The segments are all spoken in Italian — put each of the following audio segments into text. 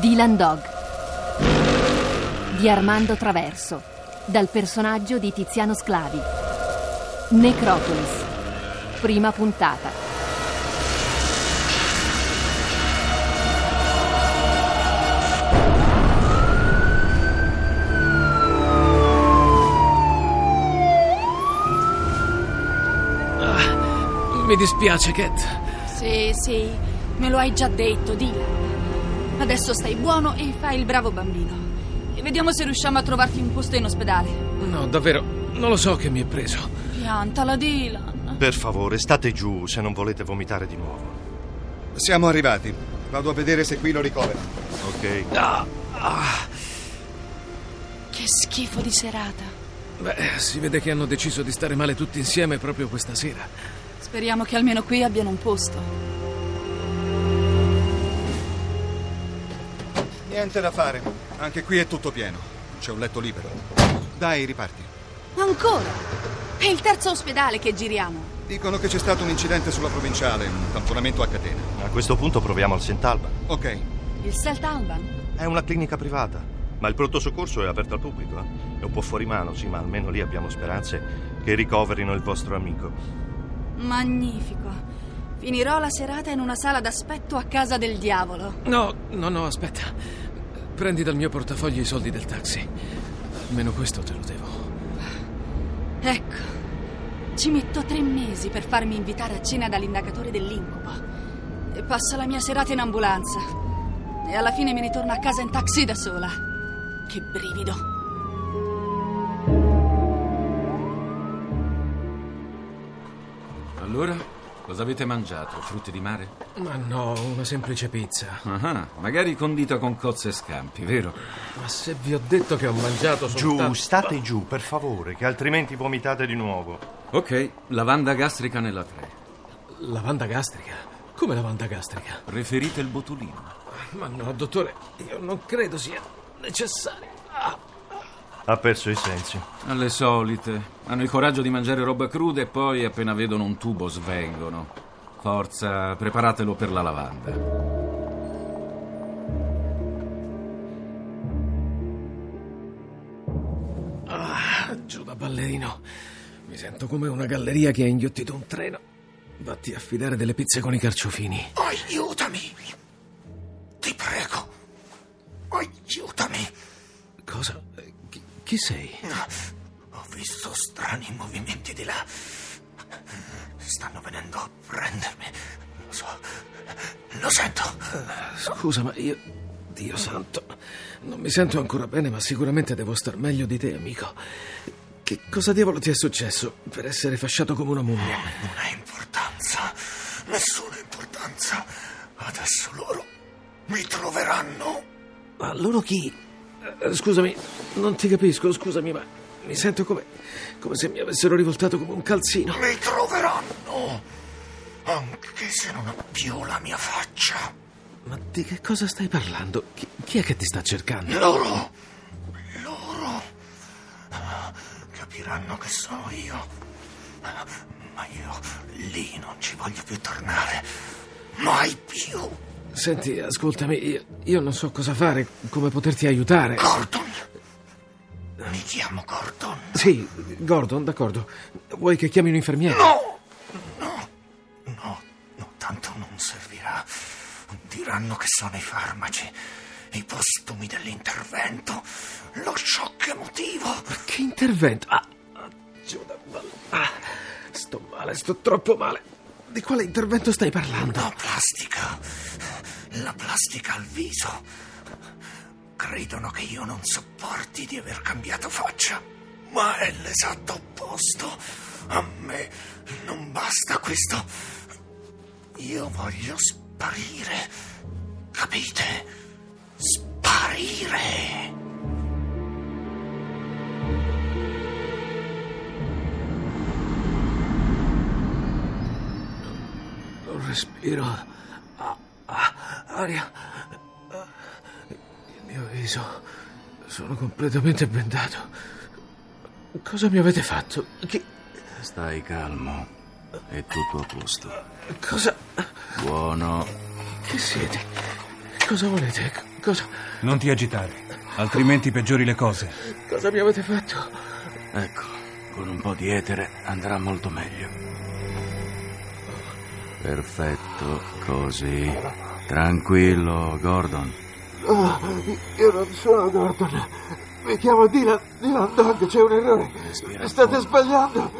Dylan Dog. Di Armando Traverso. Dal personaggio di Tiziano Sclavi. Necropolis. Prima puntata. Mi dispiace, Cat. Sì, sì, me lo hai già detto, Dylan. Adesso stai buono e fai il bravo bambino. E vediamo se riusciamo a trovarti un posto in ospedale. No, davvero, non lo so che mi è preso. Piantala, Dylan. Per favore, state giù se non volete vomitare di nuovo. Siamo arrivati. Vado a vedere se qui lo ricovera. Ok. Ah, ah. Che schifo di serata. Beh, si vede che hanno deciso di stare male tutti insieme proprio questa sera. Speriamo che almeno qui abbiano un posto. Niente da fare. Anche qui è tutto pieno. C'è un letto libero. Dai, riparti. Ancora? È il terzo ospedale che giriamo. Dicono che c'è stato un incidente sulla provinciale, un tamponamento a catena. A questo punto proviamo al Sent'Alba. Ok. Il Selt Alban? È una clinica privata, ma il pronto soccorso è aperto al pubblico. Eh? È un po' fuori mano, sì, ma almeno lì abbiamo speranze che ricoverino il vostro amico. Magnifico. Finirò la serata in una sala d'aspetto a casa del diavolo. No, no, no, aspetta. Prendi dal mio portafoglio i soldi del taxi. Almeno questo te lo devo. Ecco. Ci metto tre mesi per farmi invitare a cena dall'indagatore dell'incubo. E passo la mia serata in ambulanza. E alla fine mi ritorno a casa in taxi da sola. Che brivido. Allora, cosa avete mangiato? Frutti di mare? Ma no, una semplice pizza. Ah, magari condita con cozze e scampi, vero? Ma se vi ho detto che ho mangiato soltanto... Giù, state giù, per favore, che altrimenti vomitate di nuovo. Ok, lavanda gastrica nella 3. Lavanda gastrica? Come lavanda gastrica? Preferite il botulino? Ma no, dottore, io non credo sia necessario. Ha perso i sensi. Alle solite. Hanno il coraggio di mangiare roba cruda e poi appena vedono un tubo svengono. Forza, preparatelo per la lavanda. Ah, giù da ballerino. Mi sento come una galleria che ha inghiottito un treno. Vatti a fidare delle pizze con i carciofini. Aiutami! Ti prego! Aiutami! Chi sei? Ho visto strani movimenti di là. Stanno venendo a prendermi. Lo so. Lo sento. Scusa, ma io. Dio santo. Non mi sento ancora bene, ma sicuramente devo star meglio di te, amico. Che cosa diavolo ti è successo per essere fasciato come una mummia? Non ha importanza. Nessuna importanza. Adesso loro mi troveranno. Ma loro chi? Eh, Scusami, non ti capisco, scusami, ma mi sento come. come se mi avessero rivoltato come un calzino. Mi troveranno. Anche se non ho più la mia faccia. Ma di che cosa stai parlando? Chi, chi è che ti sta cercando? Loro. Loro. Capiranno che sono io. Ma io lì non ci voglio più tornare. Mai più. Senti, ascoltami, io, io non so cosa fare, come poterti aiutare. Gordon. Mi chiamo Gordon. Sì, Gordon, d'accordo. Vuoi che chiami un infermiere? No! No, no, no, tanto non servirà. Diranno che sono i farmaci, i postumi dell'intervento, lo shock emotivo. Ma che intervento? Ah, ah, giù da balle. Ah, sto male, sto troppo male. Di quale intervento stai parlando? La plastica. La plastica al viso. Credono che io non sopporti di aver cambiato faccia. Ma è l'esatto opposto. A me non basta questo. Io voglio sparire. Capite? Sparire. Non respiro. Ah, ah, aria. Viso. Sono completamente bendato. Cosa mi avete fatto? Che. Stai calmo. È tutto a posto. Cosa. Buono. Che siete? Cosa volete? Cosa, Non ti agitare, altrimenti peggiori le cose. cosa mi avete fatto? Ecco, con un po' di etere andrà molto meglio. Perfetto, così. Tranquillo, Gordon. Ah, io non sono Gordon. Mi chiamo Dylan, Dylan Dog, c'è un errore. Respira State sbagliando.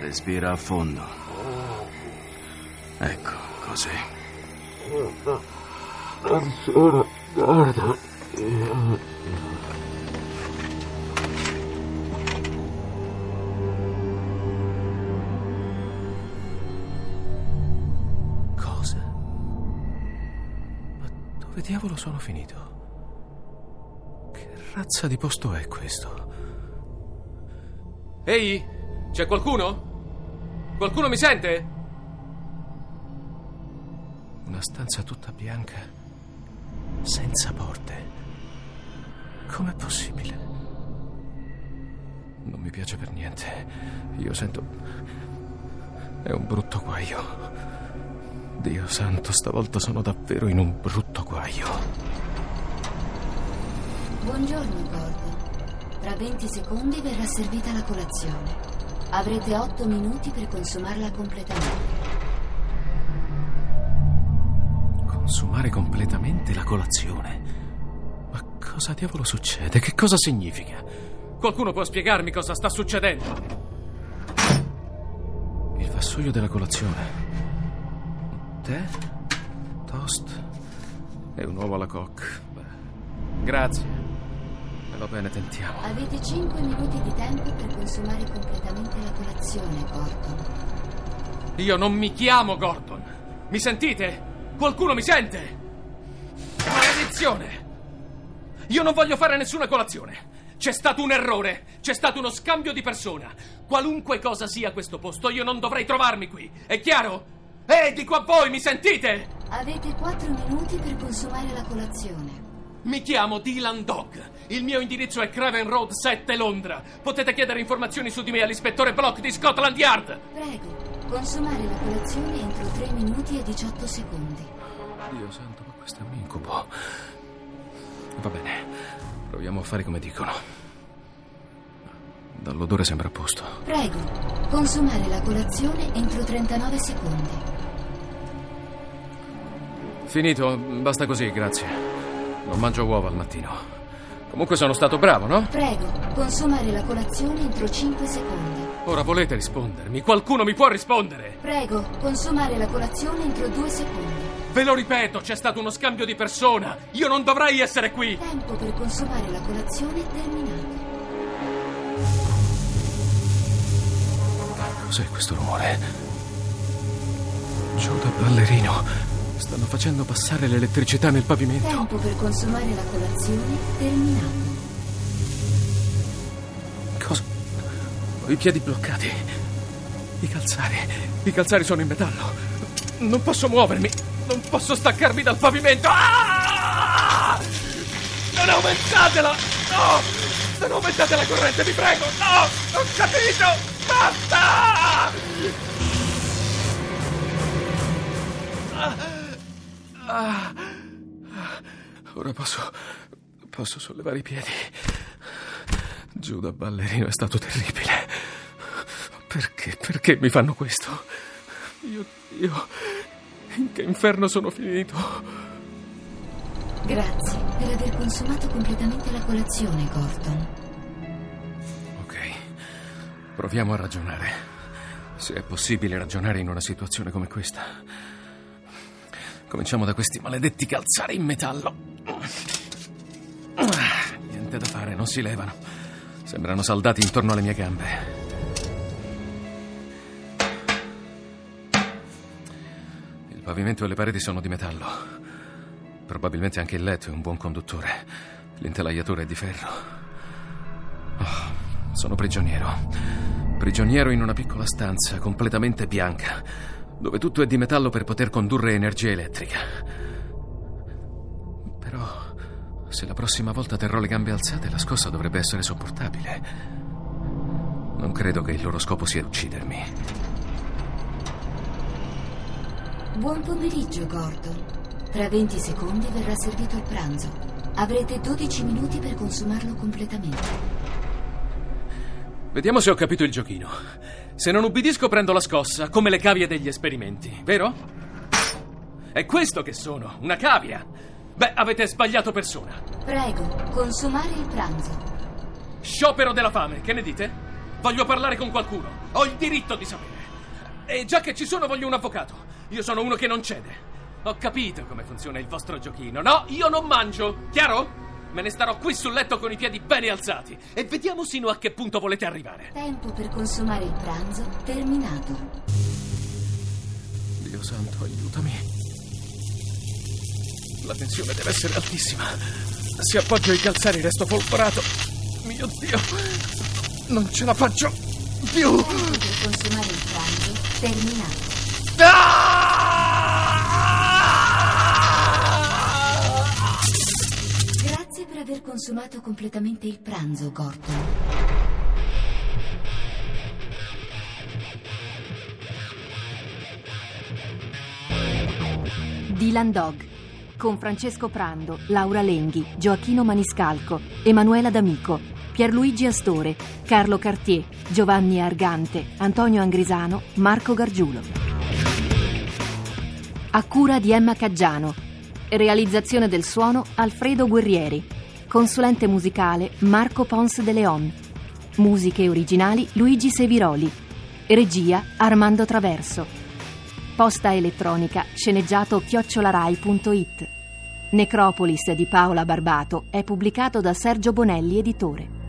Respira a fondo. Ecco, così. Non sono Gordon. Dove diavolo sono finito? Che razza di posto è questo? Ehi, c'è qualcuno? Qualcuno mi sente? Una stanza tutta bianca, senza porte. Com'è possibile? Non mi piace per niente. Io sento. È un brutto guaio. Dio santo, stavolta sono davvero in un brutto guaio. Buongiorno, Gordon. Tra 20 secondi verrà servita la colazione. Avrete 8 minuti per consumarla completamente. Consumare completamente la colazione. Ma cosa diavolo succede? Che cosa significa? Qualcuno può spiegarmi cosa sta succedendo? Il vassoio della colazione. Tè, toast e un uovo alla coque. Beh, Grazie. e va bene, tentiamo. Avete 5 minuti di tempo per consumare completamente la colazione, Gordon. Io non mi chiamo Gordon. Mi sentite? Qualcuno mi sente? Maledizione! Io non voglio fare nessuna colazione. C'è stato un errore, c'è stato uno scambio di persona. Qualunque cosa sia questo posto, io non dovrei trovarmi qui. È chiaro? Ehi, dico a voi, mi sentite? Avete 4 minuti per consumare la colazione. Mi chiamo Dylan Dog. Il mio indirizzo è Craven Road 7, Londra. Potete chiedere informazioni su di me all'ispettore Block di Scotland Yard. Prego, consumare la colazione entro 3 minuti e 18 secondi. Dio santo, ma questo è un incubo. Va bene, proviamo a fare come dicono. Dall'odore sembra a posto. Prego, consumare la colazione entro 39 secondi. Finito, basta così, grazie. Non mangio uova al mattino. Comunque sono stato bravo, no? Prego, consumare la colazione entro 5 secondi. Ora volete rispondermi? Qualcuno mi può rispondere? Prego, consumare la colazione entro 2 secondi. Ve lo ripeto, c'è stato uno scambio di persona. Io non dovrei essere qui. Tempo per consumare la colazione terminato. Cos'è questo rumore? Giù da ballerino. Stanno facendo passare l'elettricità nel pavimento. Tempo per consumare la colazione terminato. Cosa? Ho i piedi bloccati. I calzari. I calzari sono in metallo. Non posso muovermi. Non posso staccarmi dal pavimento. Ah! Non aumentatela! No! Non aumentate la corrente, vi prego! No! Ho capito! Basta! Ora posso. posso sollevare i piedi. Giù da ballerino è stato terribile. Perché? Perché mi fanno questo? Io. io. in che inferno sono finito? Grazie per aver consumato completamente la colazione, Gordon. Ok. Proviamo a ragionare. Se è possibile ragionare in una situazione come questa. Cominciamo da questi maledetti calzari in metallo. Niente da fare, non si levano. Sembrano saldati intorno alle mie gambe. Il pavimento e le pareti sono di metallo. Probabilmente anche il letto è un buon conduttore. L'intelaiatura è di ferro. Oh, sono prigioniero. Prigioniero in una piccola stanza completamente bianca, dove tutto è di metallo per poter condurre energia elettrica. Però, se la prossima volta terrò le gambe alzate, la scossa dovrebbe essere sopportabile. Non credo che il loro scopo sia uccidermi. Buon pomeriggio, Gordon. Tra 20 secondi verrà servito il pranzo. Avrete 12 minuti per consumarlo completamente. Vediamo se ho capito il giochino. Se non ubbidisco prendo la scossa, come le cavie degli esperimenti, vero? È questo che sono, una cavia. Beh, avete sbagliato persona. Prego, consumare il pranzo. Sciopero della fame, che ne dite? Voglio parlare con qualcuno. Ho il diritto di sapere. E già che ci sono, voglio un avvocato. Io sono uno che non cede. Ho capito come funziona il vostro giochino. No, io non mangio, chiaro? Me ne starò qui sul letto con i piedi bene alzati e vediamo sino a che punto volete arrivare. Tempo per consumare il pranzo terminato. Dio santo, aiutami. La tensione deve essere altissima. Se appoggio i calzari resto folgorato. Mio Dio, non ce la faccio più. Tempo per consumare il pranzo terminato. Grazie aver consumato completamente il pranzo, Gordon. Dylan Dog con Francesco Prando, Laura Lenghi, Gioacchino Maniscalco, Emanuela D'Amico, Pierluigi Astore, Carlo Cartier, Giovanni Argante, Antonio Angrisano, Marco Gargiulo. A cura di Emma Caggiano. Realizzazione del suono Alfredo Guerrieri. Consulente musicale Marco Pons de Leon. Musiche originali Luigi Seviroli. Regia Armando Traverso. Posta elettronica sceneggiato chiocciolarai.it. Necropolis di Paola Barbato è pubblicato da Sergio Bonelli, editore.